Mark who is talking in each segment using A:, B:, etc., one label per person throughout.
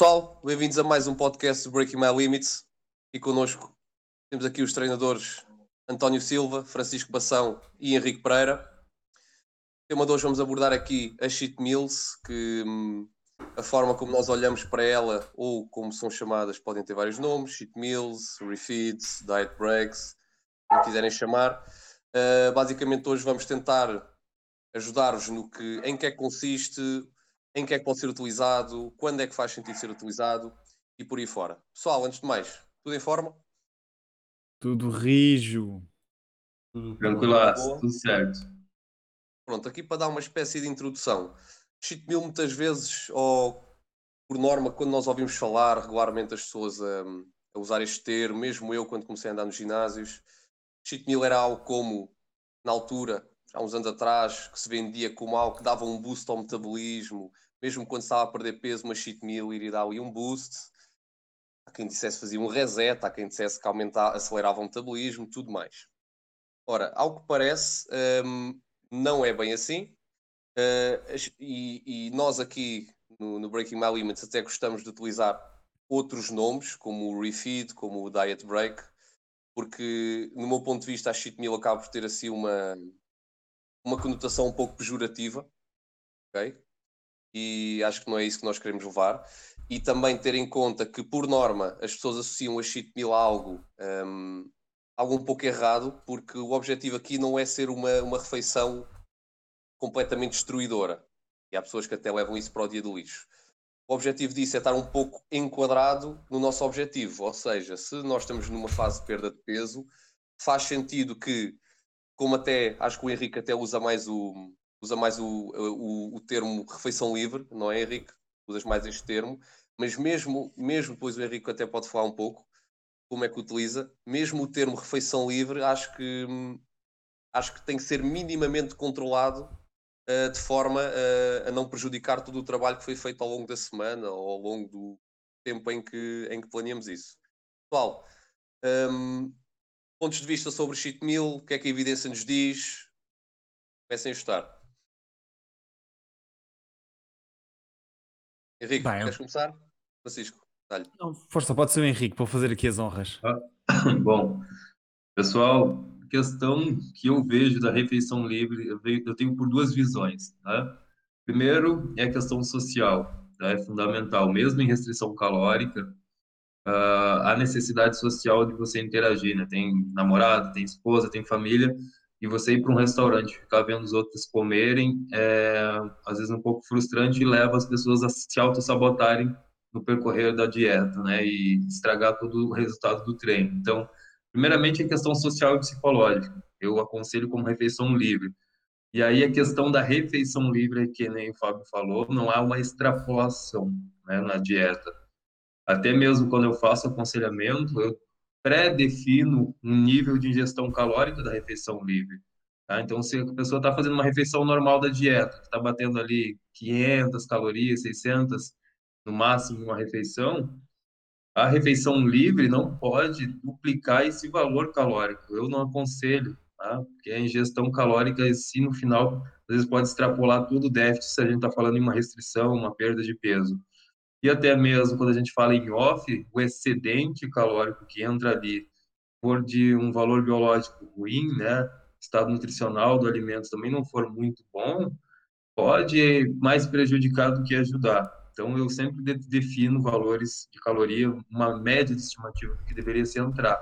A: pessoal, bem-vindos a mais um podcast do Breaking My Limits. E connosco temos aqui os treinadores António Silva, Francisco Bação e Henrique Pereira. tema de hoje vamos abordar aqui a cheat meals, que hum, a forma como nós olhamos para ela, ou como são chamadas, podem ter vários nomes: cheat meals, refeeds, diet breaks, como quiserem chamar. Uh, basicamente, hoje vamos tentar ajudar-vos no que, em que é que consiste, em que é que pode ser utilizado, quando é que faz sentido ser utilizado e por aí fora. Pessoal, antes de mais, tudo em forma?
B: Tudo rijo.
C: Tudo tranquilaço, tudo certo.
A: Pronto, aqui para dar uma espécie de introdução. Cheat meal muitas vezes, ou por norma, quando nós ouvimos falar regularmente as pessoas a, a usar este termo, mesmo eu quando comecei a andar nos ginásios, cheat meal era algo como, na altura, há uns anos atrás, que se vendia como algo que dava um boost ao metabolismo, mesmo quando estava a perder peso, uma cheat meal iria dar um boost. Há quem dissesse fazia um reset, há quem dissesse que aumentava, acelerava o metabolismo, tudo mais. Ora, ao que parece, um, não é bem assim. Uh, e, e, nós aqui no, no, Breaking My Limits até gostamos de utilizar outros nomes, como o Refeed, como o Diet Break, porque no meu ponto de vista a cheat meal acaba por ter assim uma, uma conotação um pouco pejorativa, ok? E acho que não é isso que nós queremos levar. E também ter em conta que, por norma, as pessoas associam a cheat meal a algo, um, algo um pouco errado, porque o objetivo aqui não é ser uma, uma refeição completamente destruidora. E há pessoas que até levam isso para o dia do lixo. O objetivo disso é estar um pouco enquadrado no nosso objetivo. Ou seja, se nós estamos numa fase de perda de peso, faz sentido que como até acho que o Henrique até usa mais o usa mais o, o, o termo refeição livre, não é Henrique? Usas mais este termo, mas mesmo, mesmo depois o Henrique até pode falar um pouco como é que utiliza, mesmo o termo refeição livre, acho que acho que tem que ser minimamente controlado uh, de forma uh, a não prejudicar todo o trabalho que foi feito ao longo da semana ou ao longo do tempo em que, em que planeamos isso. Pessoal, um, pontos de vista sobre o cheat meal, o que é que a evidência nos diz? Comecem a estudar. Henrique, Bem, queres começar? Francisco, dá-lhe.
B: Força, pode ser o Henrique, para fazer aqui as honras.
C: Ah, bom, pessoal, a questão que eu vejo da refeição livre, eu, eu tenho por duas visões. Né? Primeiro é a questão social, tá? é fundamental, mesmo em restrição calórica, uh, a necessidade social de você interagir, né? Tem namorado, tem esposa, tem família, e você ir para um restaurante, ficar vendo os outros comerem, é às vezes um pouco frustrante e leva as pessoas a se auto-sabotarem no percorrer da dieta, né? E estragar todo o resultado do treino. Então, primeiramente, a questão social e psicológica. Eu aconselho como refeição livre. E aí a questão da refeição livre, que nem o Fábio falou, não há uma extrapolação né, na dieta. Até mesmo quando eu faço aconselhamento, eu pré-defino um nível de ingestão calórica da refeição livre. Tá? Então, se a pessoa está fazendo uma refeição normal da dieta, está batendo ali 500 calorias, 600 no máximo uma refeição, a refeição livre não pode duplicar esse valor calórico. Eu não aconselho, tá? porque a ingestão calórica, se no final, às vezes pode extrapolar todo o déficit se a gente está falando em uma restrição, uma perda de peso e até mesmo quando a gente fala em off, o excedente calórico que entra ali, for de um valor biológico ruim, né, estado nutricional do alimento também não for muito bom, pode mais prejudicar do que ajudar. Então, eu sempre defino valores de caloria, uma média de estimativa do que deveria se entrar.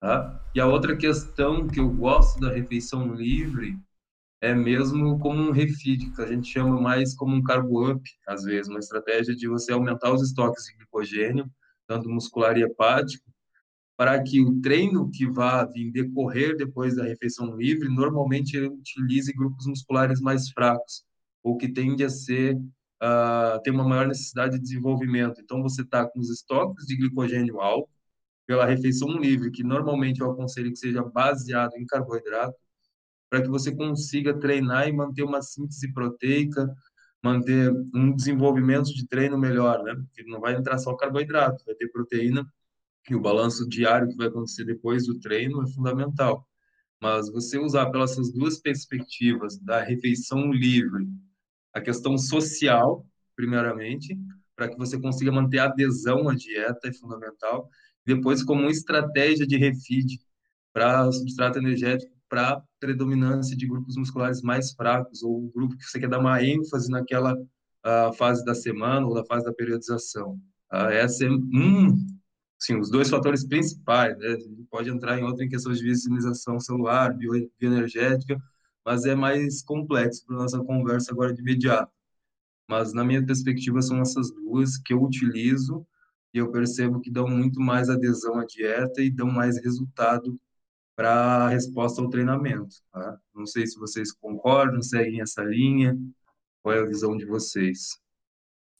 C: Tá? E a outra questão que eu gosto da refeição livre é mesmo como um refeed, que a gente chama mais como um carbo up, às vezes, uma estratégia de você aumentar os estoques de glicogênio, tanto muscular e hepático, para que o treino que vá vir decorrer depois da refeição livre, normalmente ele utilize grupos musculares mais fracos, ou que tende a ser, uh, ter uma maior necessidade de desenvolvimento. Então, você está com os estoques de glicogênio alto, pela refeição livre, que normalmente eu aconselho que seja baseado em carboidrato, para que você consiga treinar e manter uma síntese proteica, manter um desenvolvimento de treino melhor, né? Porque não vai entrar só carboidrato, vai ter proteína e o balanço diário que vai acontecer depois do treino é fundamental. Mas você usar pelas duas perspectivas da refeição livre, a questão social, primeiramente, para que você consiga manter a adesão à dieta, é fundamental. Depois, como estratégia de refeed para substrato energético para predominância de grupos musculares mais fracos, ou um grupo que você quer dar uma ênfase naquela uh, fase da semana ou da fase da periodização. Uh, essa é um, sim, os dois fatores principais. Né? A gente pode entrar em outra em questões de visibilização celular, bio, bioenergética, mas é mais complexo para nossa conversa agora de imediato. Mas, na minha perspectiva, são essas duas que eu utilizo e eu percebo que dão muito mais adesão à dieta e dão mais resultado para a resposta ao treinamento. Tá? Não sei se vocês concordam, seguem essa linha, qual é a visão de vocês?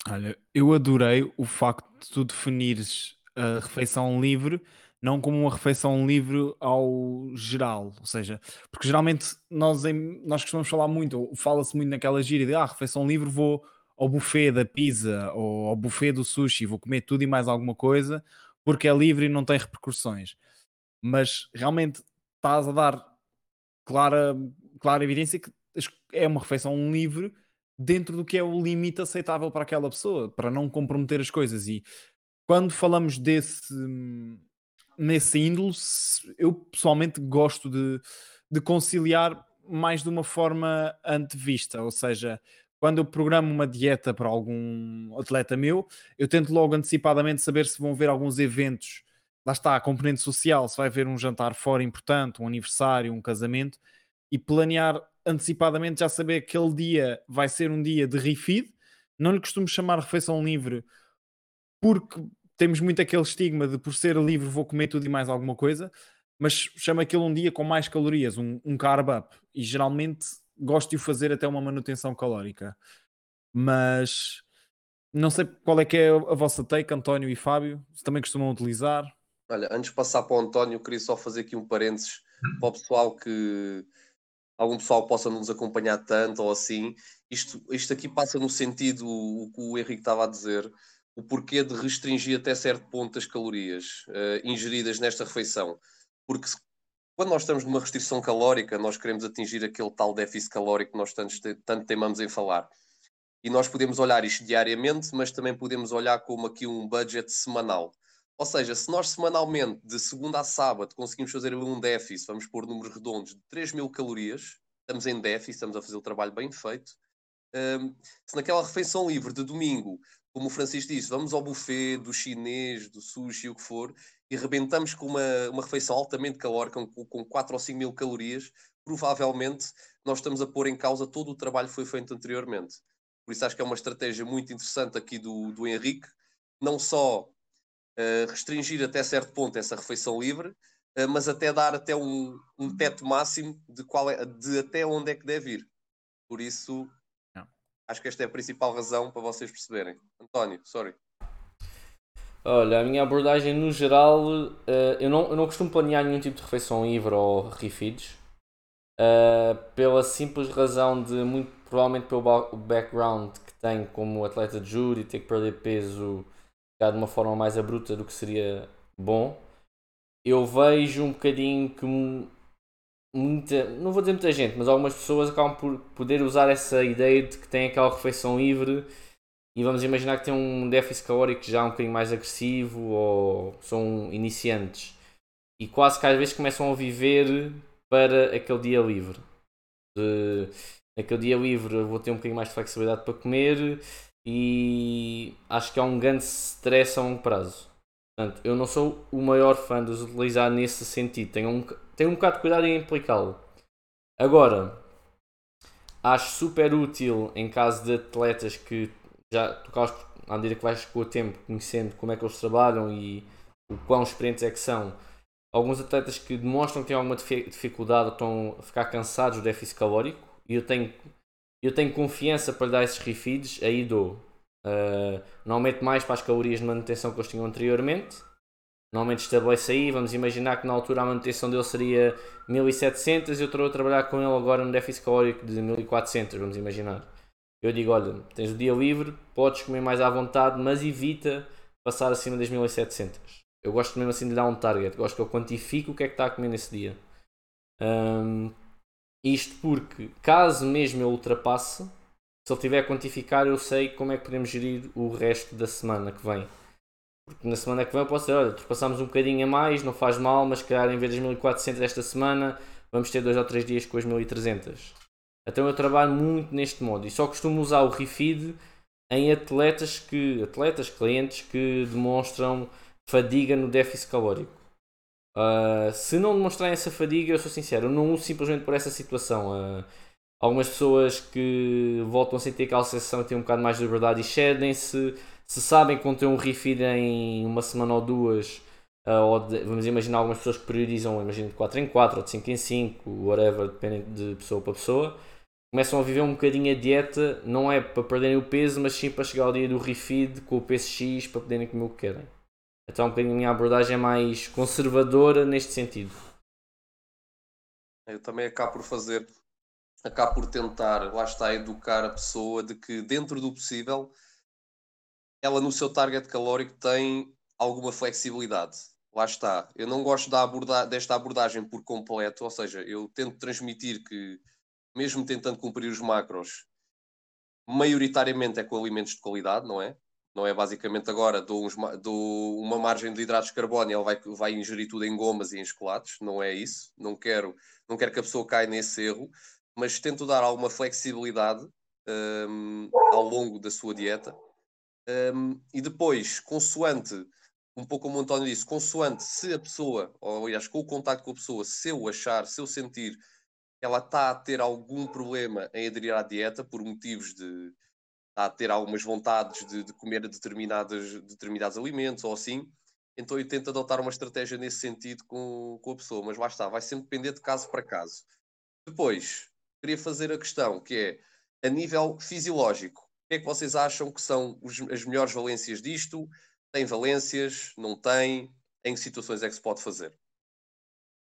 B: Olha, eu adorei o facto de tu definires a refeição livre não como uma refeição livre ao geral, ou seja, porque geralmente nós, em, nós costumamos falar muito, fala-se muito naquela gíria de ah, refeição livre vou ao buffet da pizza ou ao buffet do sushi, vou comer tudo e mais alguma coisa, porque é livre e não tem repercussões. Mas realmente estás a dar clara, clara evidência que é uma refeição livre dentro do que é o limite aceitável para aquela pessoa, para não comprometer as coisas. E quando falamos desse nesse índolo, eu pessoalmente gosto de, de conciliar mais de uma forma antevista, ou seja, quando eu programo uma dieta para algum atleta meu, eu tento logo antecipadamente saber se vão ver alguns eventos. Lá está, a componente social, se vai haver um jantar fora importante, um aniversário, um casamento, e planear antecipadamente, já saber que aquele dia vai ser um dia de refeed. Não lhe costumo chamar refeição livre, porque temos muito aquele estigma de por ser livre vou comer tudo e mais alguma coisa, mas chama aquilo um dia com mais calorias, um, um carb up, e geralmente gosto de o fazer até uma manutenção calórica. Mas não sei qual é que é a vossa take, António e Fábio, se também costumam utilizar.
A: Olha, antes de passar para o António, queria só fazer aqui um parênteses para o pessoal que algum pessoal possa não nos acompanhar tanto ou assim. Isto, isto aqui passa no sentido o que o Henrique estava a dizer, o porquê de restringir até certo ponto as calorias uh, ingeridas nesta refeição. Porque quando nós estamos numa restrição calórica, nós queremos atingir aquele tal déficit calórico que nós tanto, tanto teimamos em falar. E nós podemos olhar isto diariamente, mas também podemos olhar como aqui um budget semanal. Ou seja, se nós semanalmente, de segunda a sábado, conseguimos fazer um déficit, vamos pôr números redondos, de 3 mil calorias, estamos em déficit, estamos a fazer o trabalho bem feito. Um, se naquela refeição livre de domingo como o Francisco disse, vamos ao buffet do chinês, do sushi, o que for, e rebentamos com uma, uma refeição altamente calórica, com, com 4 ou 5 mil calorias, provavelmente nós estamos a pôr em causa todo o trabalho que foi feito anteriormente. Por isso acho que é uma estratégia muito interessante aqui do, do Henrique, não só restringir até certo ponto essa refeição livre, uh, mas até dar até um, um teto máximo de, qual é, de até onde é que deve ir. Por isso, Acho que esta é a principal razão para vocês perceberem. António, sorry.
D: Olha, a minha abordagem no geral, uh, eu, não, eu não costumo planear nenhum tipo de refeição livre ou refeeds, uh, pela simples razão de, muito provavelmente pelo background que tenho como atleta de júri, ter que perder peso de uma forma mais abrupta do que seria bom. Eu vejo um bocadinho que muita, não vou dizer muita gente, mas algumas pessoas acabam por poder usar essa ideia de que tem aquela refeição livre e vamos imaginar que tem um déficit calórico já um bocadinho mais agressivo ou são iniciantes e quase que às vezes começam a viver para aquele dia livre. De, naquele dia livre vou ter um bocadinho mais de flexibilidade para comer e acho que é um grande stress a longo prazo. Portanto, eu não sou o maior fã de os utilizar nesse sentido. Tenho um, tenho um bocado de cuidado em aplicá-lo. Agora, acho super útil em caso de atletas que já tocaste à medida que vais com o tempo, conhecendo como é que eles trabalham e o quão experientes é que são. Alguns atletas que demonstram que têm alguma dificuldade ou estão a ficar cansados do déficit calórico e eu tenho, eu tenho confiança para dar esses refeeds, aí dou. Uh, normalmente mais para as calorias de manutenção que eles tinham anteriormente. Normalmente estabelece aí, vamos imaginar que na altura a manutenção dele seria 1700 e eu estou a trabalhar com ele agora no déficit calórico de 1400, vamos imaginar. Eu digo, olha, tens o dia livre, podes comer mais à vontade, mas evita passar acima das 1700. Eu gosto mesmo assim de dar um target, gosto que eu quantifique o que é que está a comer nesse dia. Um, isto porque, caso mesmo eu ultrapasse, se ele tiver a quantificar, eu sei como é que podemos gerir o resto da semana que vem. Porque na semana que vem eu posso dizer, olha, passamos um bocadinho a mais, não faz mal, mas calhar em vez das 1400 esta semana, vamos ter dois ou três dias com as 1300. Então eu trabalho muito neste modo e só costumo usar o refeed em atletas que atletas, clientes que demonstram fadiga no déficit calórico. Uh, se não demonstrarem essa fadiga, eu sou sincero, eu não uso simplesmente por essa situação. Uh, algumas pessoas que voltam a aquela sensação e têm um bocado mais de liberdade e cedem-se. Se sabem que vão ter um refeed em uma semana ou duas, uh, ou de, vamos imaginar algumas pessoas que priorizam, imagina de 4 em 4 ou de 5 em 5, whatever, dependendo de pessoa para pessoa começam a viver um bocadinho a dieta, não é para perderem o peso, mas sim para chegar ao dia do refeed com o peso X para poderem comer o que querem. Então um bocadinho a minha abordagem é mais conservadora neste sentido.
A: Eu também acabo por fazer, acabo por tentar, lá está, educar a pessoa de que dentro do possível ela no seu target calórico tem alguma flexibilidade. Lá está. Eu não gosto da aborda desta abordagem por completo, ou seja, eu tento transmitir que mesmo tentando cumprir os macros, maioritariamente é com alimentos de qualidade, não é? Não é basicamente agora dou, uns, dou uma margem de hidratos de carbono e ele vai, vai ingerir tudo em gomas e em chocolates, não é isso. Não quero, não quero que a pessoa caia nesse erro, mas tento dar alguma flexibilidade um, ao longo da sua dieta. Um, e depois, consoante, um pouco como o António disse, consoante se a pessoa, ou aliás, com o contacto com a pessoa, se eu achar, se eu sentir ela está a ter algum problema em aderir à dieta por motivos de a ter algumas vontades de, de comer determinadas, determinados alimentos ou assim, então eu tento adotar uma estratégia nesse sentido com, com a pessoa, mas lá está, vai sempre depender de caso para caso. Depois, queria fazer a questão que é a nível fisiológico, o que é que vocês acham que são os, as melhores valências disto? Tem valências? Não tem? Em que situações é que se pode fazer?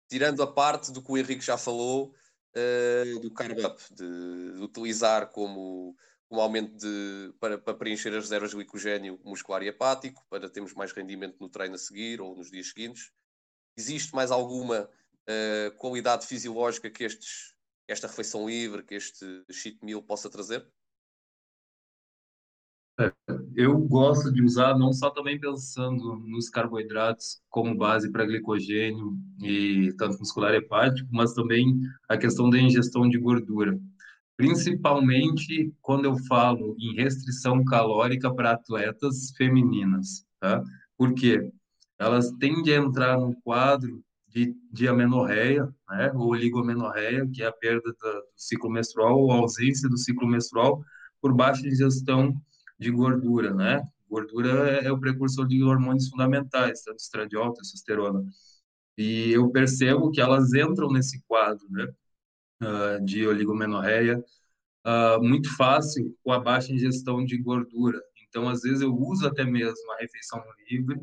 A: Tirando a parte do que o Henrique já falou, uh, do carb up, de, de, utilizar como, como aumento de, para, para preencher as reservas de glicogênio muscular e hepático, para termos mais rendimento no treino a seguir ou nos dias seguintes. Existe mais alguma uh, qualidade fisiológica que estes, esta refeição livre, que este cheat meal possa trazer?
C: Eu gosto de usar não só também pensando nos carboidratos como base para glicogênio e tanto muscular hepático, mas também a questão da ingestão de gordura. Principalmente quando eu falo em restrição calórica para atletas femininas, tá? Por quê? Elas tendem a entrar no quadro de, de amenorreia, né? Ou oligomenorreia, que é a perda do ciclo menstrual ou ausência do ciclo menstrual por baixa ingestão de gordura, né? Gordura é, é o precursor de hormônios fundamentais, tanto estradiol, testosterona. E eu percebo que elas entram nesse quadro, né? Uh, de oligomenorreia, uh, muito fácil com a baixa ingestão de gordura. Então, às vezes, eu uso até mesmo a refeição livre,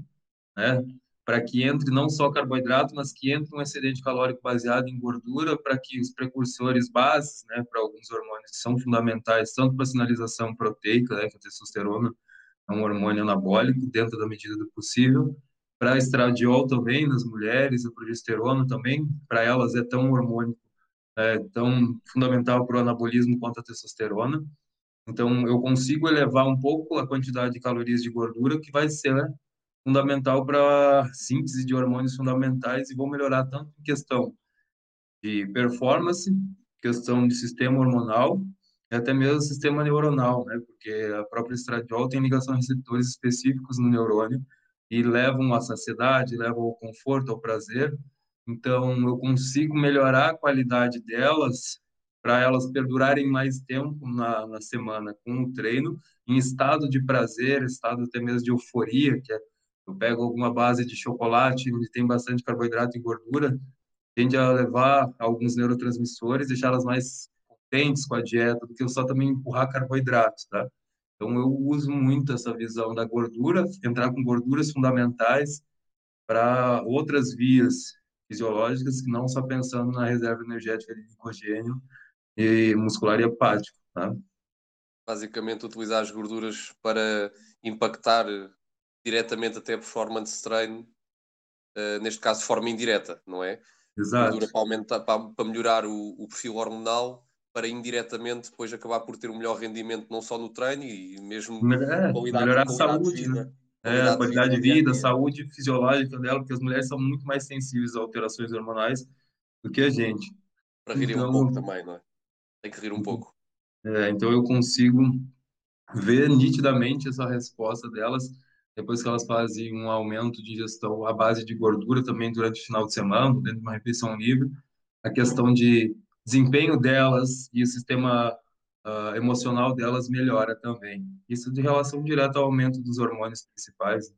C: né? Para que entre não só carboidrato, mas que entre um excedente calórico baseado em gordura, para que os precursores bases, né, para alguns hormônios que são fundamentais, tanto para a sinalização proteica, né, que a testosterona é um hormônio anabólico, dentro da medida do possível, para estradiol também nas mulheres, a progesterona também, para elas é tão hormônio, é tão fundamental para o anabolismo quanto a testosterona. Então, eu consigo elevar um pouco a quantidade de calorias de gordura, que vai ser fundamental para síntese de hormônios fundamentais e vão melhorar tanto em questão de performance, questão de sistema hormonal e até mesmo sistema neuronal, né? Porque a própria estradiol tem ligação a receptores específicos no neurônio e levam à saciedade, levam ao conforto, ao prazer. Então, eu consigo melhorar a qualidade delas para elas perdurarem mais tempo na, na semana com o treino, em estado de prazer, estado até mesmo de euforia, que é eu pego alguma base de chocolate, onde tem bastante carboidrato e gordura, tende a levar alguns neurotransmissores, deixá-las mais contentes com a dieta, do que eu só também empurrar carboidratos, tá? Então, eu uso muito essa visão da gordura, entrar com gorduras fundamentais para outras vias fisiológicas, que não só pensando na reserva energética de glicogênio e muscular e hepático, tá?
A: Basicamente, utilizar as gorduras para impactar diretamente até a performance treino, uh, neste caso de forma indireta, não é?
C: Exato.
A: Para, aumentar, para, para melhorar o, o, perfil hormonal para indiretamente depois acabar por ter um melhor rendimento não só no treino e mesmo
C: É,
A: qualidade,
C: melhorar a
A: qualidade de
C: saúde, né? É, a qualidade de vida, a saúde fisiológica dela, porque as mulheres são muito mais sensíveis a alterações hormonais do que a gente.
A: Para um
C: Então-
A: pouco também, não é? Tem que rir um pouco.
C: É, então eu consigo ver nitidamente essa resposta delas depois que elas fazem um aumento de ingestão à base de gordura também durante o final de semana, dentro de uma refeição livre, a questão de desempenho delas e o sistema ah, emocional delas melhora também. Isso de relação direta ao aumento dos hormônios principais.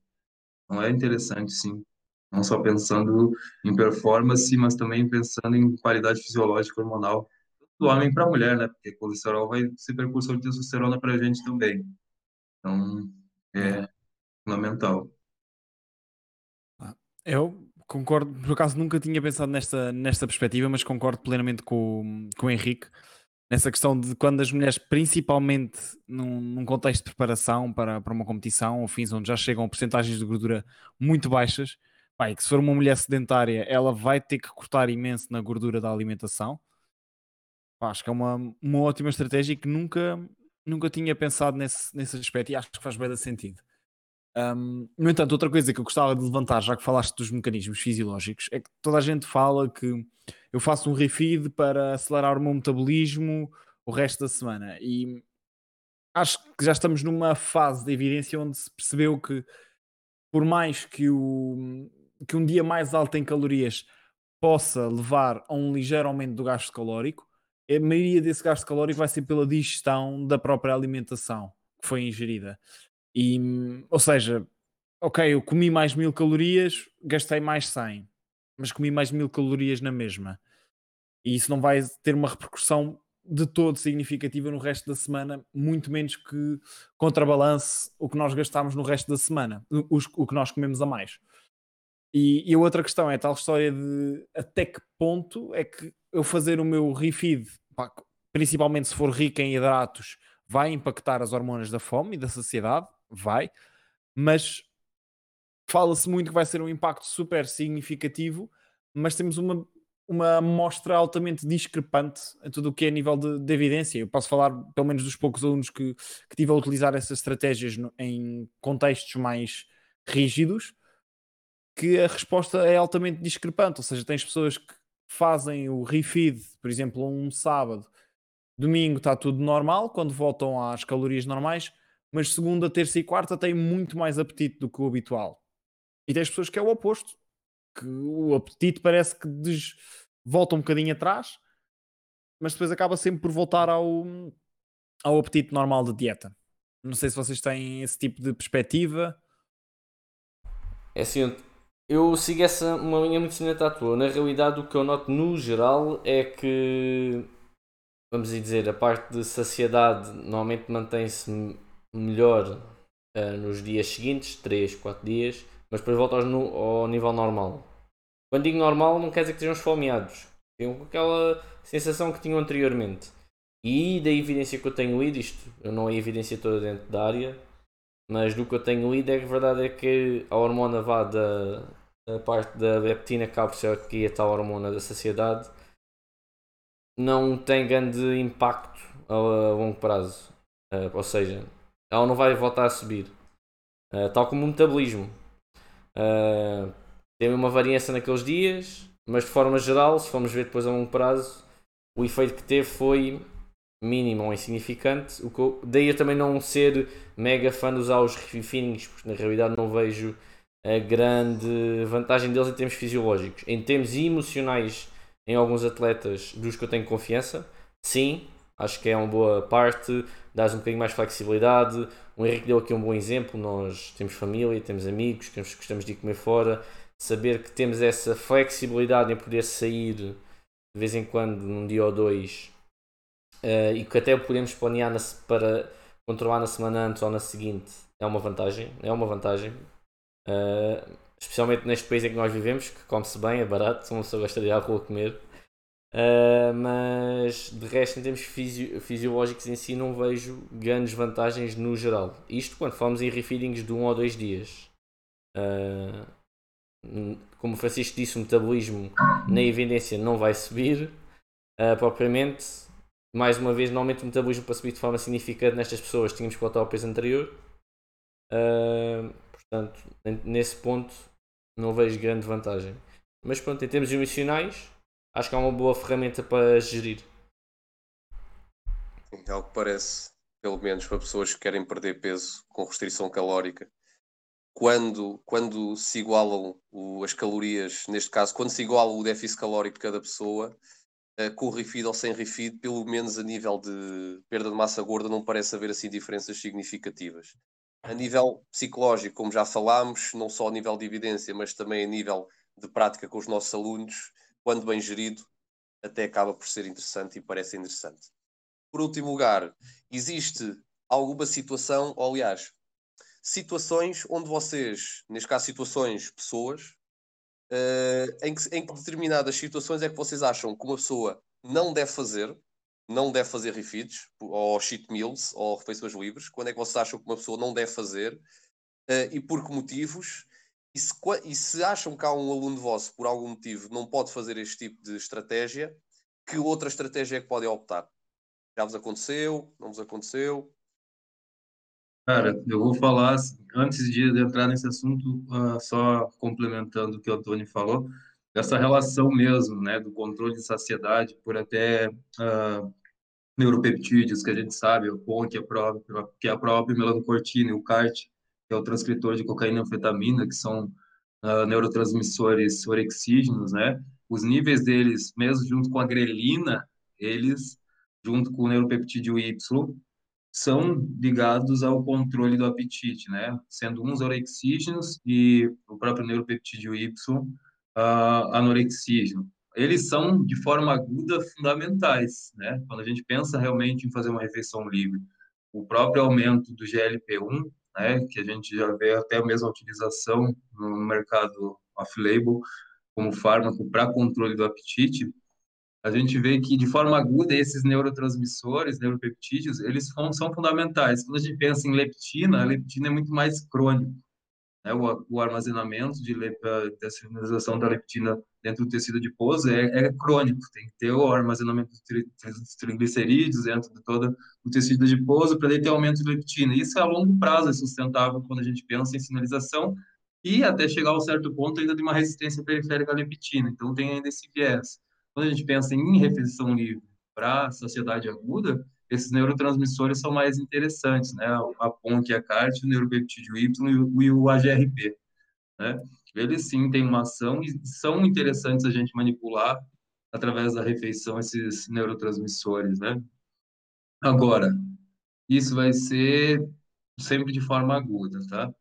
C: Não é interessante, sim. Não só pensando em performance, mas também pensando em qualidade fisiológica hormonal do homem para a mulher, né? Porque colesterol vai ser precursor de testosterona para a gente também. Então, é fundamental.
B: Eu concordo, por acaso nunca tinha pensado nesta, nesta perspectiva, mas concordo plenamente com, com o Henrique nessa questão de quando as mulheres, principalmente num, num contexto de preparação para, para uma competição ou fins onde já chegam a porcentagens de gordura muito baixas, e que se for uma mulher sedentária, ela vai ter que cortar imenso na gordura da alimentação. Pá, acho que é uma, uma ótima estratégia e que nunca, nunca tinha pensado nesse, nesse aspecto e acho que faz bem sentido. Um, no entanto, outra coisa que eu gostava de levantar, já que falaste dos mecanismos fisiológicos, é que toda a gente fala que eu faço um refeed para acelerar o meu metabolismo o resto da semana. E acho que já estamos numa fase de evidência onde se percebeu que, por mais que, o, que um dia mais alto em calorias possa levar a um ligeiro aumento do gasto calórico, a maioria desse gasto calórico vai ser pela digestão da própria alimentação que foi ingerida. E, ou seja, ok, eu comi mais mil calorias, gastei mais 100, mas comi mais mil calorias na mesma. E isso não vai ter uma repercussão de todo significativa no resto da semana, muito menos que contrabalance o que nós gastamos no resto da semana, os- o que nós comemos a mais. E, e a outra questão é a tal história de até que ponto é que eu fazer o meu refeed, pá, principalmente se for rico em hidratos, vai impactar as hormonas da fome e da saciedade, vai, mas fala-se muito que vai ser um impacto super significativo, mas temos uma, uma amostra altamente discrepante em tudo o que é nível de, de evidência. Eu posso falar, pelo menos, dos poucos alunos que, que tive a utilizar essas estratégias no- em contextos mais rígidos, que a resposta é altamente discrepante. Ou seja, tens pessoas que fazem o refeed, por exemplo, um sábado, domingo está tudo normal, quando voltam às calorias normais, mas segunda, terça e quarta têm muito mais apetite do que o habitual. E tens pessoas que é o oposto, que o apetite parece que des... volta um bocadinho atrás, mas depois acaba sempre por voltar ao, ao apetite normal de dieta. Não sei se vocês têm esse tipo de perspectiva.
D: É assim, eu- sigo essa uma linha muito semelhante à tua. Na realidade, o que eu noto no geral é que, vamos dizer, a parte de saciedade normalmente mantém-se melhor ah, nos dias seguintes, 3, 4 dias, mas depois volta nu- ao nível normal. Quando digo normal, não quer dizer que estejam esfomeados. Tenham aquela sensação que tinham anteriormente. E da evidência que eu tenho lido, isto não é evidência toda dentro da área, mas do que eu tenho lido é que a verdade é que a hormona vá da, da parte da leptina, que por ser aqui a tal hormona da saciedade, não tem grande impacto a, a longo prazo. Eh, ou seja, ela não vai voltar a subir. Eh, tal como o metabolismo. Eh, tem uma variância naqueles dias, mas de forma geral, se formos ver depois a longo prazo, o efeito que teve foi mínimo ou insignificante. O que eu, daí eu também não ser mega fã de usar os refinings, porque na realidade não vejo a grande vantagem deles em termos fisiológicos. Em termos emocionais, em alguns atletas dos que eu tenho confiança, sim, acho que é uma boa parte, dás um bocadinho mais flexibilidade. O Henrique deu aqui um bom exemplo. Nós temos família, temos amigos, que gostamos de ir comer fora. Saber que temos essa flexibilidade em poder sair de vez em quando, num dia ou dois, eh, e que até podemos planear na para controlar na semana antes ou na seguinte, é uma vantagem. É uma vantagem. Eh, especialmente neste país em que nós vivemos, que come-se bem, é barato, uma pessoa gosta de ir à rua comer. Uh, mas de resto, em termos fisio- fisiológicos em si, não vejo grandes vantagens no geral. Isto quando falamos em refeedings de um ou dois dias. Uh, como o Francisco disse, o metabolismo na evidência não vai subir uh, propriamente. mais uma vez, normalmente o metabolismo para subir de forma significante nestas pessoas tínhamos que voltar ao peso anterior. Portanto, nesse ponto não vejo grande vantagem. Mas pronto, em termos emocionais, acho que é uma boa ferramenta para gerir.
A: É algo que parece, pelo menos para pessoas que querem perder peso com restrição calórica. Quando, quando se igualam o, as calorias, neste caso, quando se iguala o déficit calórico de cada pessoa, uh, com refeed ou sem refeed, pelo menos a nível de perda de massa gorda, não parece haver assim diferenças significativas. A nível psicológico, como já falámos, não só a nível de evidência, mas também a nível de prática com os nossos alunos, quando bem gerido, até acaba por ser interessante e parece interessante. Por último lugar, existe alguma situação, ou aliás, situações onde vocês, neste caso situações, pessoas, uh, em, que, em que determinadas situações é que vocês acham que uma pessoa não deve fazer, não deve fazer refeeds, ou cheat meals, ou refeições livres, quando é que vocês acham que uma pessoa não deve fazer, uh, e por que motivos, e se, e se acham que há um aluno vosso, por algum motivo, não pode fazer este tipo de estratégia, que outra estratégia é que podem optar? Já vos aconteceu? Não vos aconteceu?
C: Cara, eu vou falar, antes de entrar nesse assunto, uh, só complementando o que o Antônio falou, dessa relação mesmo, né, do controle de saciedade por até uh, neuropeptídeos, que a gente sabe, o PON, que é, próprio, que é a própria melanocortina, e o CART, que é o transcritor de cocaína e anfetamina, que são uh, neurotransmissores orexígenos, né, os níveis deles, mesmo junto com a grelina, eles, junto com o neuropeptídeo Y, são ligados ao controle do apetite, né? Sendo uns orexígenos e o próprio neuropeptídeo Y uh, anorexígeno. Eles são, de forma aguda, fundamentais, né? Quando a gente pensa realmente em fazer uma refeição livre. O próprio aumento do GLP-1, né? Que a gente já vê até a utilização no mercado off-label como fármaco para controle do apetite, a gente vê que de forma aguda esses neurotransmissores, neuropeptídeos, eles são, são fundamentais. Quando a gente pensa em leptina, a leptina é muito mais crônico. Né? O, o, armazenamento de dessa da leptina dentro do tecido adiposo é, é crônico. Tem que ter o armazenamento dos triglicerídeos dentro de todo o tecido adiposo para ter aumento de leptina. Isso a longo prazo é sustentável quando a gente pensa em sinalização e até chegar a um certo ponto ainda de uma resistência periférica à leptina. Então tem ainda esse viés quando a gente pensa em refeição livre para saciedade aguda, esses neurotransmissores são mais interessantes, né? A PONC, a CART, o neuropeptídeo Y e o AGRP, né? Eles sim têm uma ação e são interessantes a gente manipular através da refeição esses neurotransmissores, né? Agora, isso vai ser sempre de forma aguda, tá?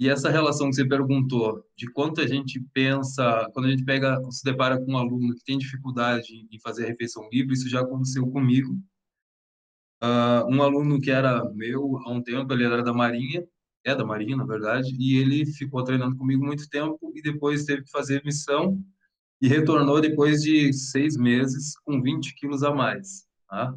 C: E essa relação que você perguntou, de quanto a gente pensa, quando a gente pega, se depara com um aluno que tem dificuldade em fazer refeição livre, isso já aconteceu comigo. Uh, um aluno que era meu há um tempo, ele era da Marinha, é da Marinha, na verdade, e ele ficou treinando comigo muito tempo e depois teve que fazer missão e retornou depois de seis meses com 20 quilos a mais. Tá?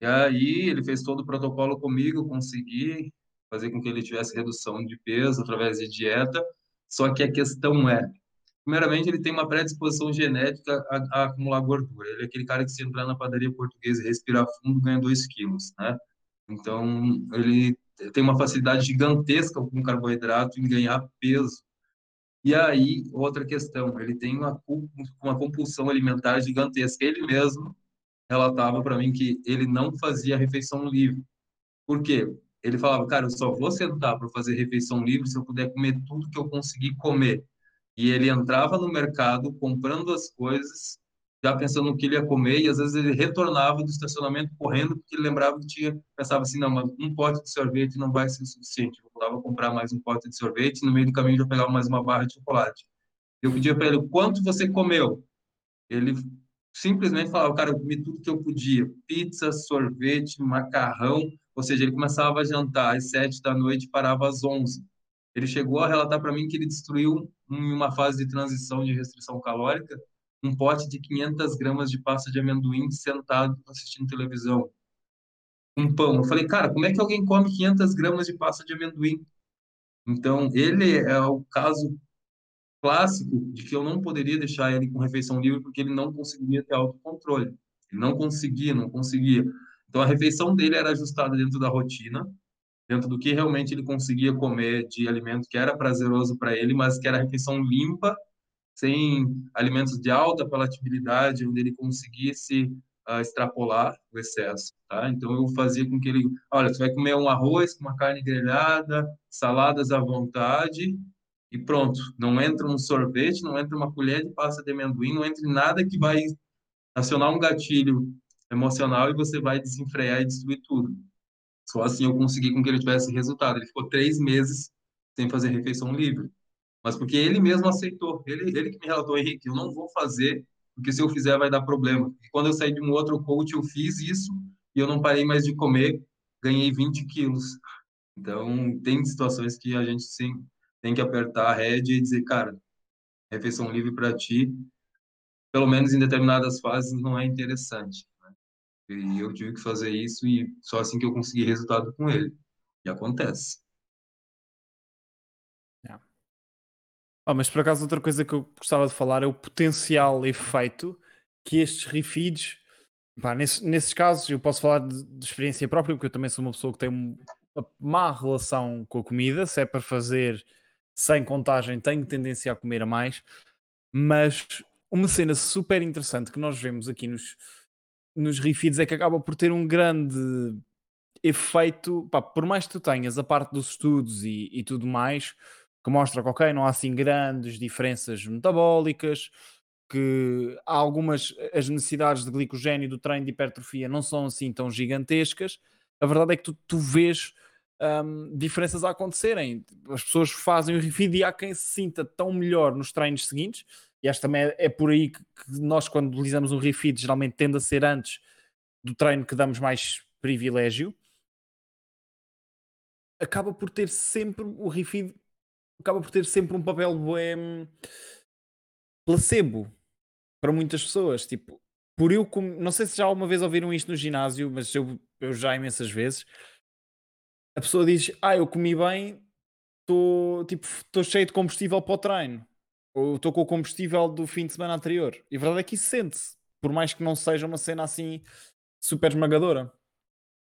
C: E aí ele fez todo o protocolo comigo, consegui, fazer com que ele tivesse redução de peso através de dieta. Só que a questão é, primeiramente, ele tem uma predisposição genética a, a acumular gordura. Ele é aquele cara que se entrar na padaria portuguesa e respirar fundo ganha 2 quilos, né? Então, ele tem uma facilidade gigantesca com carboidrato em ganhar peso. E aí, outra questão, ele tem uma, uma compulsão alimentar gigantesca. Ele mesmo relatava para mim que ele não fazia refeição livre. Por quê? ele falava, cara, eu só vou sentar para fazer refeição livre se eu puder comer tudo que eu conseguir comer. E ele entrava no mercado comprando as coisas, já pensando no que ele ia comer, e às vezes ele retornava do estacionamento correndo, porque ele lembrava que tinha, pensava assim, não, mas um pote de sorvete não vai ser suficiente. Eu voltava comprar mais um pote de sorvete, e no meio do caminho eu pegava mais uma barra de chocolate. Eu pedia para ele, quanto você comeu? Ele simplesmente falava, cara, eu comi tudo que eu podia, pizza, sorvete, macarrão, ou seja, ele começava a jantar às sete da noite e parava às onze. Ele chegou a relatar para mim que ele destruiu, em uma fase de transição de restrição calórica, um pote de 500 gramas de pasta de amendoim sentado assistindo televisão. Um pão. Eu falei, cara, como é que alguém come 500 gramas de pasta de amendoim? Então, ele é o caso clássico de que eu não poderia deixar ele com refeição livre porque ele não conseguiria ter autocontrole. Ele não conseguia, não conseguia. Então a refeição dele era ajustada dentro da rotina, dentro do que realmente ele conseguia comer de alimento que era prazeroso para ele, mas que era refeição limpa, sem alimentos de alta palatabilidade, onde ele conseguisse uh, extrapolar o excesso, tá? Então eu fazia com que ele, olha, você vai comer um arroz com uma carne grelhada, saladas à vontade e pronto. Não entra um sorvete, não entra uma colher de pasta de amendoim, não entra nada que vai acionar um gatilho emocional e você vai desenfrear e destruir tudo. Só assim eu consegui com que ele tivesse resultado. Ele ficou três meses sem fazer refeição livre. Mas porque ele mesmo aceitou. Ele, ele que me relatou, Henrique, eu não vou fazer, porque se eu fizer vai dar problema. E quando eu saí de um outro coach, eu fiz isso e eu não parei mais de comer, ganhei 20 quilos. Então, tem situações que a gente sim tem que apertar a rédea e dizer, cara, refeição livre para ti, pelo menos em determinadas fases, não é interessante. E eu tive que fazer isso e só assim que eu consegui resultado com ele. E acontece.
B: Oh, mas por acaso outra coisa que eu gostava de falar é o potencial efeito que estes refeeds, pá, nesse, nesses casos eu posso falar de, de, experiência própria, porque eu também sou uma pessoa que tem uma má relação com a comida, se é para fazer sem contagem tenho tendência a comer a mais, mas uma cena super interessante que nós vemos aqui nos, nos refeeds é que acaba por ter um grande efeito, pá, por mais que tu tenhas a parte dos estudos e, e tudo mais, que mostra que ok, não há assim grandes diferenças metabólicas, que há algumas, as necessidades de glicogênio do treino de hipertrofia não são assim tão gigantescas, a verdade é que tu, tu vês um, diferenças a acontecerem. As pessoas fazem o refeed e há quem se sinta tão melhor nos treinos seguintes e acho também é, é por aí que, que, nós, quando utilizamos um refeed, geralmente tende a ser antes do treino que damos mais privilégio. Acaba por ter sempre o refeed acaba por ter sempre um papel bem placebo para muitas pessoas. Tipo, por eu, não sei se já alguma vez ouviram isto no ginásio, mas eu, eu já imensas vezes. A pessoa diz: Ah, eu comi bem, estou tipo, cheio de combustível para o treino ou estou com o combustível do fim de semana anterior. E a verdade é que isso sente-se, por mais que não seja uma cena assim super esmagadora.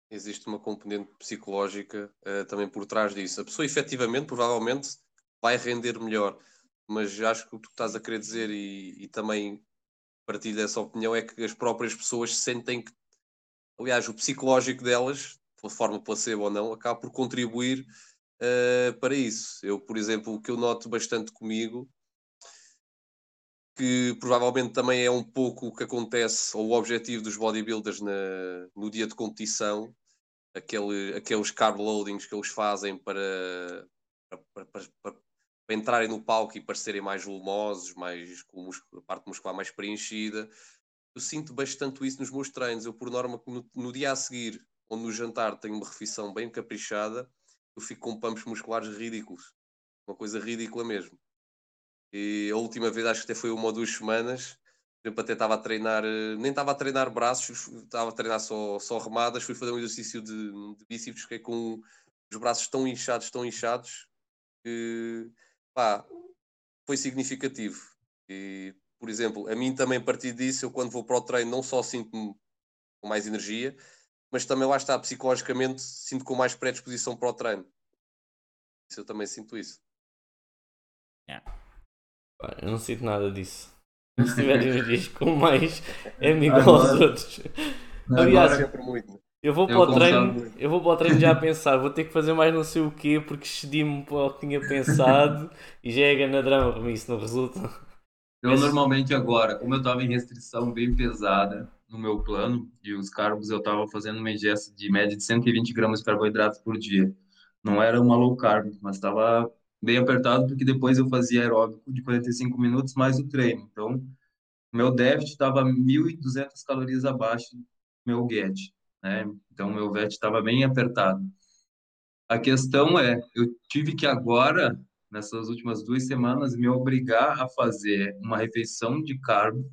A: Existe uma componente psicológica uh, também por trás disso. A pessoa efetivamente, provavelmente, vai render melhor, mas acho que o que tu estás a querer dizer e, e também partilho dessa opinião é que as próprias pessoas sentem que, aliás, o psicológico delas, de forma placebo ou não, acaba por contribuir uh, para isso. Eu, por exemplo, o que eu noto bastante comigo que provavelmente também é um pouco o que acontece, ou o objetivo dos bodybuilders na, no dia de competição, aquele, aqueles carb loadings que eles fazem para, para, para, para, entrarem no palco e parecerem mais volumosos, mais, com a parte muscular mais preenchida. Eu sinto bastante isso nos meus treinos. Eu, por norma, no, no dia a seguir, ou no jantar, tenho uma refeição bem caprichada, eu fico com pumps musculares ridículos. Uma coisa ridícula mesmo. E a última vez, acho que até foi uma ou duas semanas, eu até estava a treinar, eh, nem estava a treinar braços, estava a treinar só, só remadas, fui fazer um exercício de, de bíceps, fiquei com os braços tão inchados, tão inchados, que pá, foi significativo. E, por exemplo, a mim também a partir disso, eu quando vou para o treino não só sinto-me com mais energia, mas também lá está, psicologicamente, sinto com mais predisposição para o treino. Isso eu também sinto isso.
D: Yeah. Eu não sinto nada disso. Se tiver energias com mais, é igual aos outros. Aliás, eu vou, para o treino, eu vou para o treino já a pensar, vou ter que fazer mais não sei o quê porque excedi-me para o que tinha pensado e já é na drama, isso não resulta.
C: Eu Mas... normalmente agora, como eu estava em restrição bem pesada no meu plano e os carbos eu estava fazendo uma ingesta de média de 120 gramas de carboidratos por dia. Não era uma low carb, mas estava bem apertado, porque depois eu fazia aeróbico de 45 minutos mais o treino. Então, meu déficit estava 1.200 calorias abaixo do meu GET, né? Então, meu VET estava bem apertado. A questão é, eu tive que agora, nessas últimas duas semanas, me obrigar a fazer uma refeição de carbo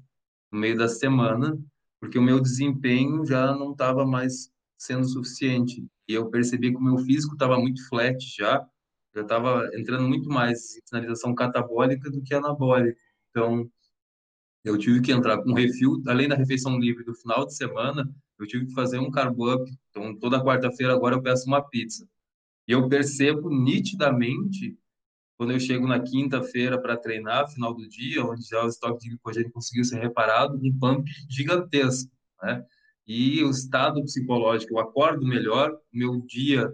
C: no meio da semana, porque o meu desempenho já não estava mais sendo suficiente. E eu percebi que o meu físico estava muito flat já, já estava entrando muito mais em sinalização catabólica do que anabólica. Então, eu tive que entrar com refil, além da refeição livre do final de semana, eu tive que fazer um carb up. Então, toda quarta-feira agora eu peço uma pizza. E eu percebo nitidamente, quando eu chego na quinta-feira para treinar, final do dia, onde já o estoque de glicogênio conseguiu ser reparado, um pump gigantesco, né? E o estado psicológico, eu acordo melhor, meu dia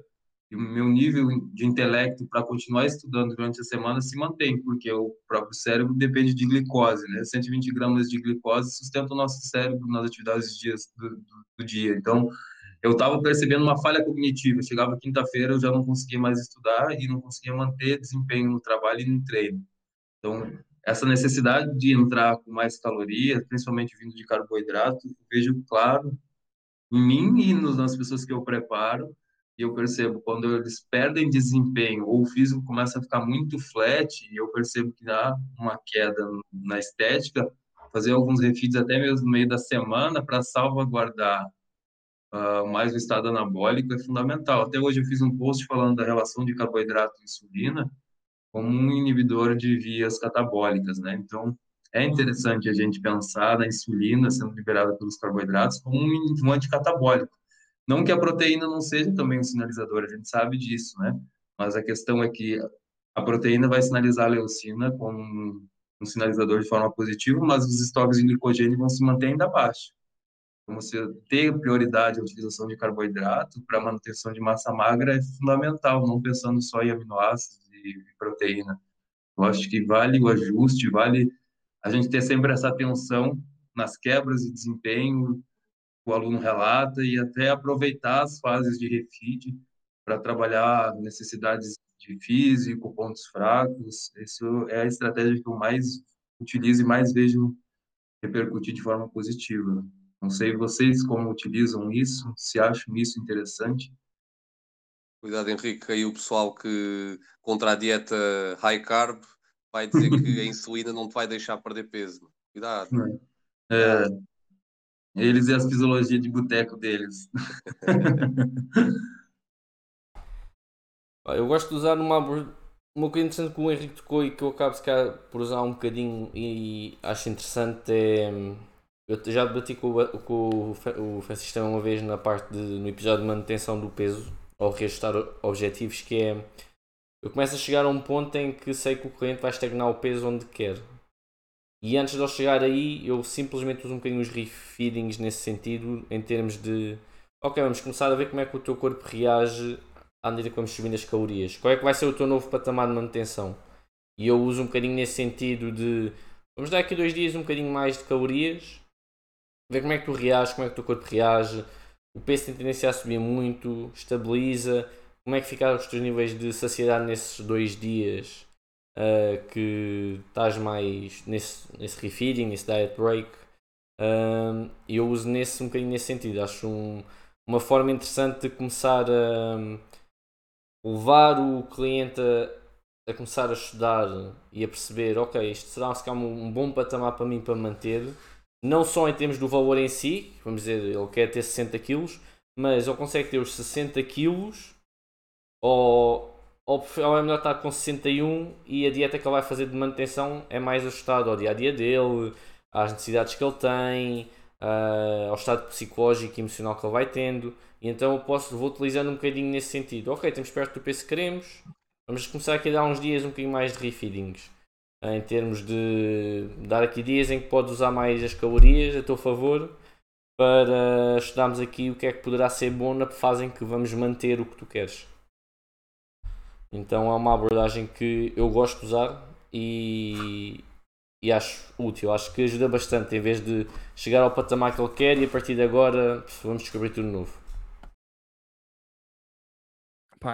C: e o meu nível de intelecto para continuar estudando durante a semana se mantém, porque o próprio cérebro depende de glicose, né? 120 gramas de glicose sustenta o nosso cérebro nas atividades do, do, do dia. Então, eu estava percebendo uma falha cognitiva. Chegava quinta-feira, eu já não conseguia mais estudar e não conseguia manter desempenho no trabalho e no treino. Então, essa necessidade de entrar com mais calorias, principalmente vindo de carboidrato, vejo claro em mim e nas pessoas que eu preparo, e eu percebo quando eles perdem desempenho ou o físico começa a ficar muito flat, e eu percebo que dá uma queda na estética, fazer alguns refeeds até mesmo no meio da semana para salvaguardar uh, mais o estado anabólico é fundamental. Até hoje eu fiz um post falando da relação de carboidrato e insulina como um inibidor de vias catabólicas, né? Então, é interessante a gente pensar na insulina sendo liberada pelos carboidratos como um anticatabólico. Não que a proteína não seja também um sinalizador, a gente sabe disso, né? Mas a questão é que a proteína vai sinalizar a leucina como um, sinalizador de forma positiva, mas os estoques de glicogênio vão se manter ainda baixos. Então, você ter prioridade à utilização de carboidrato para manutenção de massa magra é fundamental, não pensando só em aminoácidos e proteína. Eu acho que vale o ajuste, vale a gente ter sempre essa atenção nas quebras de desempenho, o aluno relata e até aproveitar as fases de refeed para trabalhar necessidades de físico, pontos fracos. Isso é a estratégia que eu mais utilizo e mais vejo repercutir de forma positiva. Não sei vocês como utilizam isso, se acham isso interessante.
A: Cuidado, Henrique, aí o pessoal que contra a dieta high carb vai dizer que a insulina não te vai deixar perder peso. Cuidado.
C: É, eles e as fisiologias de boteco deles.
D: Eu gosto de usar uma, uma coisa interessante que o Henrique tocou e que eu acabo calhar, por usar um bocadinho e acho interessante é. Eu já debati com, o, com o Francisco uma vez na parte de, no episódio de manutenção do peso ou reajustar objetivos que é eu começo a chegar a um ponto em que sei que o cliente vai estagnar o peso onde quer e antes de eu chegar aí, eu simplesmente uso um bocadinho os refeedings nesse sentido, em termos de ok, vamos começar a ver como é que o teu corpo reage à medida que vamos subindo as calorias. Qual é que vai ser o teu novo patamar de manutenção? E eu uso um bocadinho nesse sentido de vamos dar aqui dois dias um bocadinho mais de calorias, ver como é que tu reages, como é que o teu corpo reage, o peso tem tendência a subir muito, estabiliza, como é que ficaram os teus níveis de saciedade nesses dois dias uh, que estás mais nesse, nesse refeeding, nesse diet break. Uh, eu uso nesse um bocadinho nesse sentido. Acho um, uma forma interessante de começar a levar o cliente a, a, começar a estudar e a perceber, ok, isto será um, um bom patamar para mim para manter, não só em termos do valor em si, vamos dizer, ele quer ter 60 kg, mas ele consegue ter os 60 kg ou ou, é melhor estar com 61 e a dieta que ele vai fazer de manutenção é mais ajustada ao dia a dia dele, às necessidades que ele tem, uh, ao estado psicológico e emocional que ele vai tendo. E então eu posso, vou utilizando um bocadinho nesse sentido. Ok, estamos perto do peso que queremos, vamos começar aqui a dar uns dias um bocadinho mais de refeedings. Uh, em termos de dar aqui dias em que podes usar mais as calorias a teu favor para estudarmos aqui o que é que poderá ser bom na fase em que vamos manter o que tu queres. Então é uma abordagem que eu gosto de usar e, e acho útil. Acho que ajuda bastante em vez de chegar ao patamar que ele quer e a partir de agora vamos descobrir tudo novo.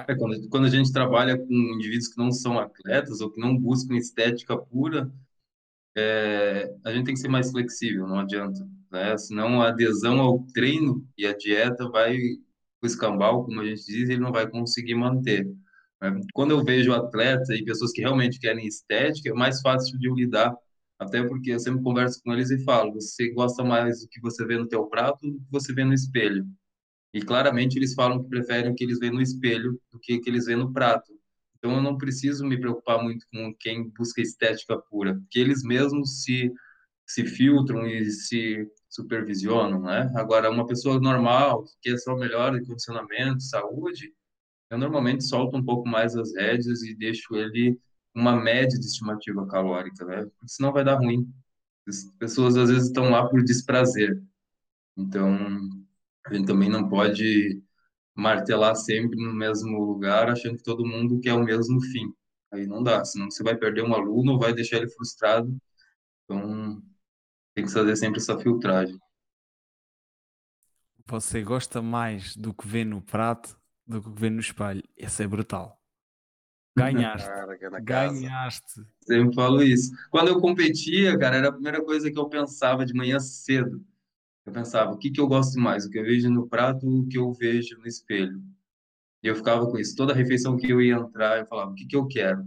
C: É, quando, quando a gente trabalha com indivíduos que não são atletas ou que não buscam estética pura, é, a gente tem que ser mais flexível, não adianta. Né? Senão a adesão ao treino e a dieta vai o escambau, como a gente diz, ele não vai conseguir manter. Quando eu vejo atleta e pessoas que realmente querem estética, é mais fácil de eu lidar, até porque eu sempre converso com eles e falo, você gosta mais do que você vê no teu prato do que você vê no espelho. E claramente eles falam que preferem o que eles veem no espelho do que o que eles veem no prato. Então eu não preciso me preocupar muito com quem busca estética pura, porque eles mesmos se se filtram e se supervisionam, né? Agora, uma pessoa normal, que quer só melhora de condicionamento, saúde, eu normalmente solto um pouco mais as rédeas e deixo ele uma média de estimativa calórica, né? Porque senão vai dar ruim. As pessoas às vezes estão lá por desprazer. Então, a gente também não pode martelar sempre no mesmo lugar, achando que todo mundo quer o mesmo fim. Aí não dá, senão você vai perder um aluno, vai deixar ele frustrado. Então, tem que fazer sempre essa filtragem.
B: Você gosta mais do que vê no prato do que vê no espelho. Esse é brutal. Ganhaste. Ganhaste.
C: Sempre falo isso. Quando eu competia, cara, era a primeira coisa que eu pensava de manhã cedo. Eu pensava, o que, que eu gosto mais? O que eu vejo no prato ou o que eu vejo no espelho? E eu ficava com isso. Toda refeição que eu ia entrar, eu falava, o que, que eu quero?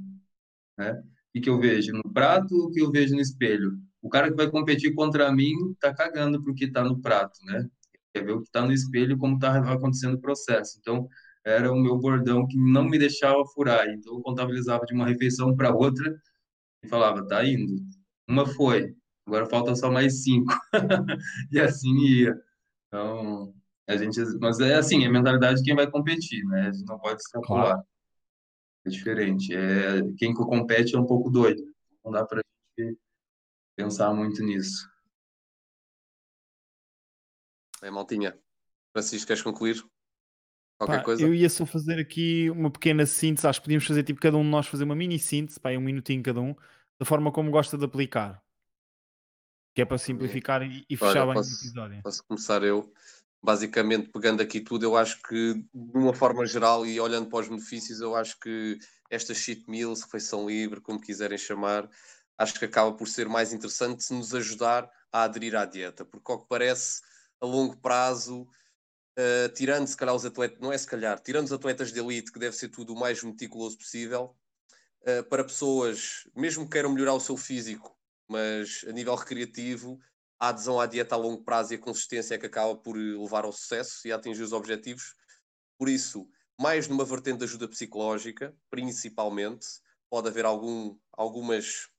C: Né? O que, que eu vejo no prato ou o que eu vejo no espelho? O cara que vai competir contra mim tá cagando porque tá no prato, né? Quer ver o que tá no espelho como tá acontecendo o processo. Então, era o meu bordão que não me deixava furar. Então, eu contabilizava de uma refeição para outra e falava, tá indo. Uma foi, agora falta só mais cinco. e assim ia. Então, a gente, mas é assim, é a mentalidade de quem vai competir, né? A gente não pode extrapolar. Claro. É diferente. É, quem compete é um pouco doido. Não dá para gente pensar muito nisso.
A: É, Maltinha. Francisco, queres concluir? Qualquer
B: pá,
A: coisa?
B: Eu ia só fazer aqui uma pequena síntese. Acho que podíamos fazer tipo cada um de nós fazer uma mini síntese, pá, um minutinho cada um, da forma como gosta de aplicar. Que é para simplificar e, e fechar Olha, bem
A: posso,
B: o episódio.
A: Posso começar eu? Basicamente, pegando aqui tudo, eu acho que, de uma forma geral e olhando para os benefícios, eu acho que esta cheat meals, refeição livre, como quiserem chamar, acho que acaba por ser mais interessante se nos ajudar a aderir à dieta, porque ao que parece, a longo prazo, uh, tirando se calhar os atletas, não é se calhar, tirando os atletas de elite, que deve ser tudo o mais meticuloso possível, uh, para pessoas, mesmo que queiram melhorar o seu físico, mas a nível recreativo, a adesão à dieta a longo prazo e a consistência é que acaba por levar ao sucesso e a atingir os objetivos. Por isso, mais numa vertente de ajuda psicológica, principalmente, pode haver algum, algumas,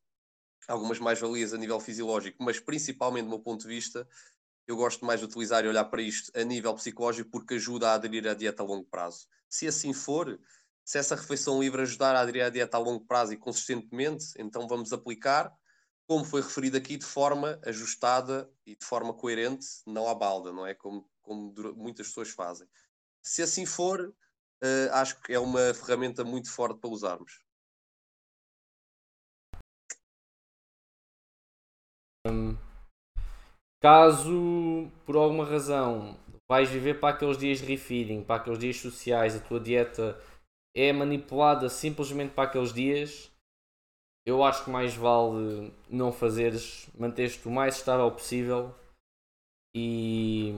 A: algumas mais-valias a nível fisiológico, mas principalmente do meu ponto de vista, eu gosto mais de utilizar e olhar para isto a nível psicológico porque ajuda a aderir à dieta a longo prazo. Se assim for, se essa refeição livre ajudar a aderir à dieta a longo prazo e consistentemente, então vamos aplicar como foi referido aqui, de forma ajustada e de forma coerente, não à balda, não é? Como, como muitas pessoas fazem. Se assim for, uh, acho que é uma ferramenta muito forte para usarmos.
D: Hum, caso por alguma razão vais viver para aqueles dias de refeeding, para aqueles dias sociais, a tua dieta é manipulada simplesmente para aqueles dias, eu acho que mais vale não fazeres, manteres-te o mais estável possível e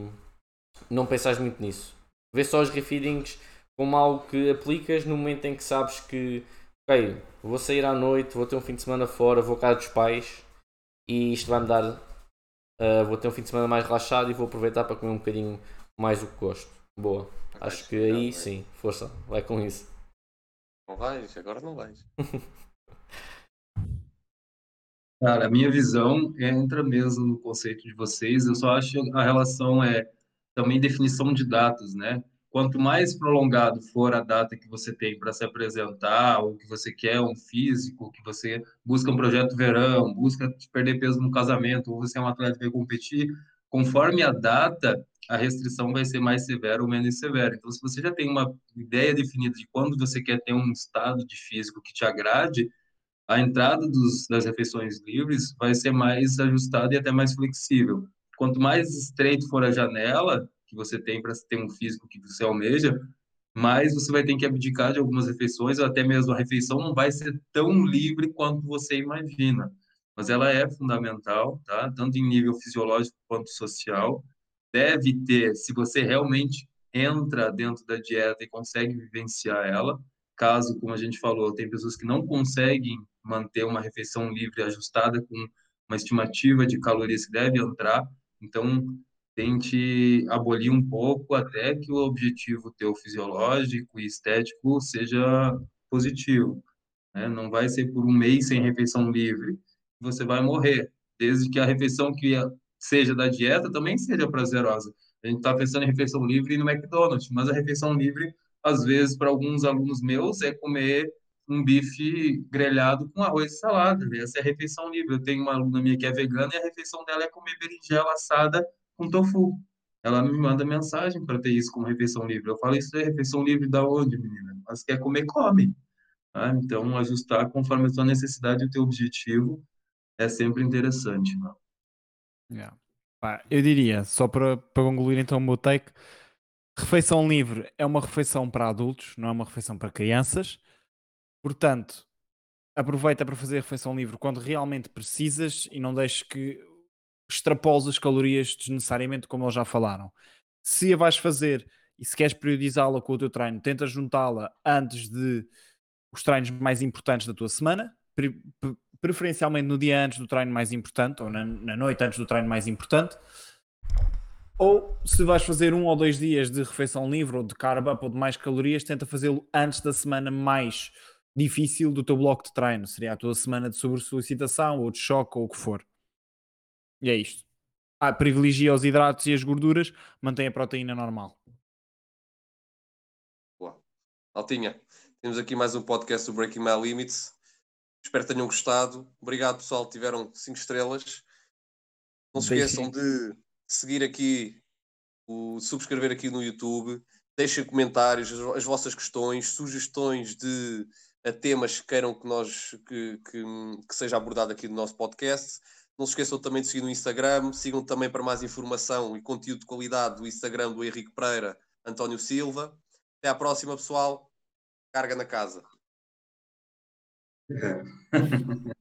D: não pensares muito nisso. Vê só os refeedings como algo que aplicas no momento em que sabes que, ok, vou sair à noite, vou ter um fim de semana fora, vou cá dos pais e isto vai-me dar. Uh, vou ter um fim de semana mais relaxado e vou aproveitar para comer um bocadinho mais o que gosto. Boa. Acho que aí sim, força, vai com isso.
A: Não vais, agora não vais.
C: Cara, a minha visão entra mesmo no conceito de vocês. Eu só acho que a relação é também definição de datas, né? Quanto mais prolongado for a data que você tem para se apresentar, ou que você quer um físico, que você busca um projeto verão, busca perder peso no casamento, ou você é um atleta que vai competir, conforme a data, a restrição vai ser mais severa ou menos severa. Então, se você já tem uma ideia definida de quando você quer ter um estado de físico que te agrade, a entrada dos, das refeições livres vai ser mais ajustada e até mais flexível. Quanto mais estreito for a janela que você tem para ter um físico que você almeja, mais você vai ter que abdicar de algumas refeições, ou até mesmo a refeição não vai ser tão livre quanto você imagina. Mas ela é fundamental, tá? tanto em nível fisiológico quanto social. Deve ter, se você realmente entra dentro da dieta e consegue vivenciar ela, caso, como a gente falou, tem pessoas que não conseguem manter uma refeição livre ajustada com uma estimativa de calorias que deve entrar. Então, tente abolir um pouco até que o objetivo teu fisiológico e estético seja positivo. Né? Não vai ser por um mês sem refeição livre você vai morrer. desde que a refeição que seja da dieta também seja prazerosa. A gente está pensando em refeição livre no McDonald's, mas a refeição livre, às vezes, para alguns alunos meus, é comer um bife grelhado com arroz e salada. Essa é a refeição livre. Eu tenho uma aluna minha que é vegana e a refeição dela é comer berinjela assada com tofu. Ela me manda mensagem para ter isso como refeição livre. Eu falo, isso é refeição livre da onde, menina? Mas quer comer, come. Ah, então, ajustar conforme a sua necessidade e o teu objetivo é sempre interessante. Não?
B: Yeah. eu diria, só para, para concluir então o meu take, refeição livre é uma refeição para adultos, não é uma refeição para crianças. Portanto, aproveita para fazer a refeição livre quando realmente precisas e não deixes que extrapoles as calorias desnecessariamente, como eles já falaram. Se a vais fazer e se queres periodizá-la com o teu treino, tenta juntá-la antes de os treinos mais importantes da tua semana, pre preferencialmente no dia antes do treino mais importante ou na, na noite antes do treino mais importante. Ou se vais fazer um ou dois dias de refeição livre ou de carb up ou de mais calorias, tenta fazê-lo antes da semana mais difícil do teu bloco de treino. Seria a tua semana de sobressolicitação ou de choque ou o que for. E é isto. Ah, privilegia os hidratos e as gorduras, mantém a proteína normal.
A: Boa. Altinha, temos aqui mais um podcast do Breaking My Limits. Espero que tenham gostado. Obrigado, pessoal. Tiveram 5 estrelas. Não se esqueçam de seguir aqui, o, subscrever aqui no YouTube. Deixem comentários, as, as vossas questões, sugestões de a temas que queiram que nós que, que, que seja abordado aqui no nosso podcast. Não se esqueçam também de seguir no Instagram, sigam também para mais informação e conteúdo de qualidade o Instagram do Henrique Pereira, António Silva. Até à próxima, pessoal. Carga na casa.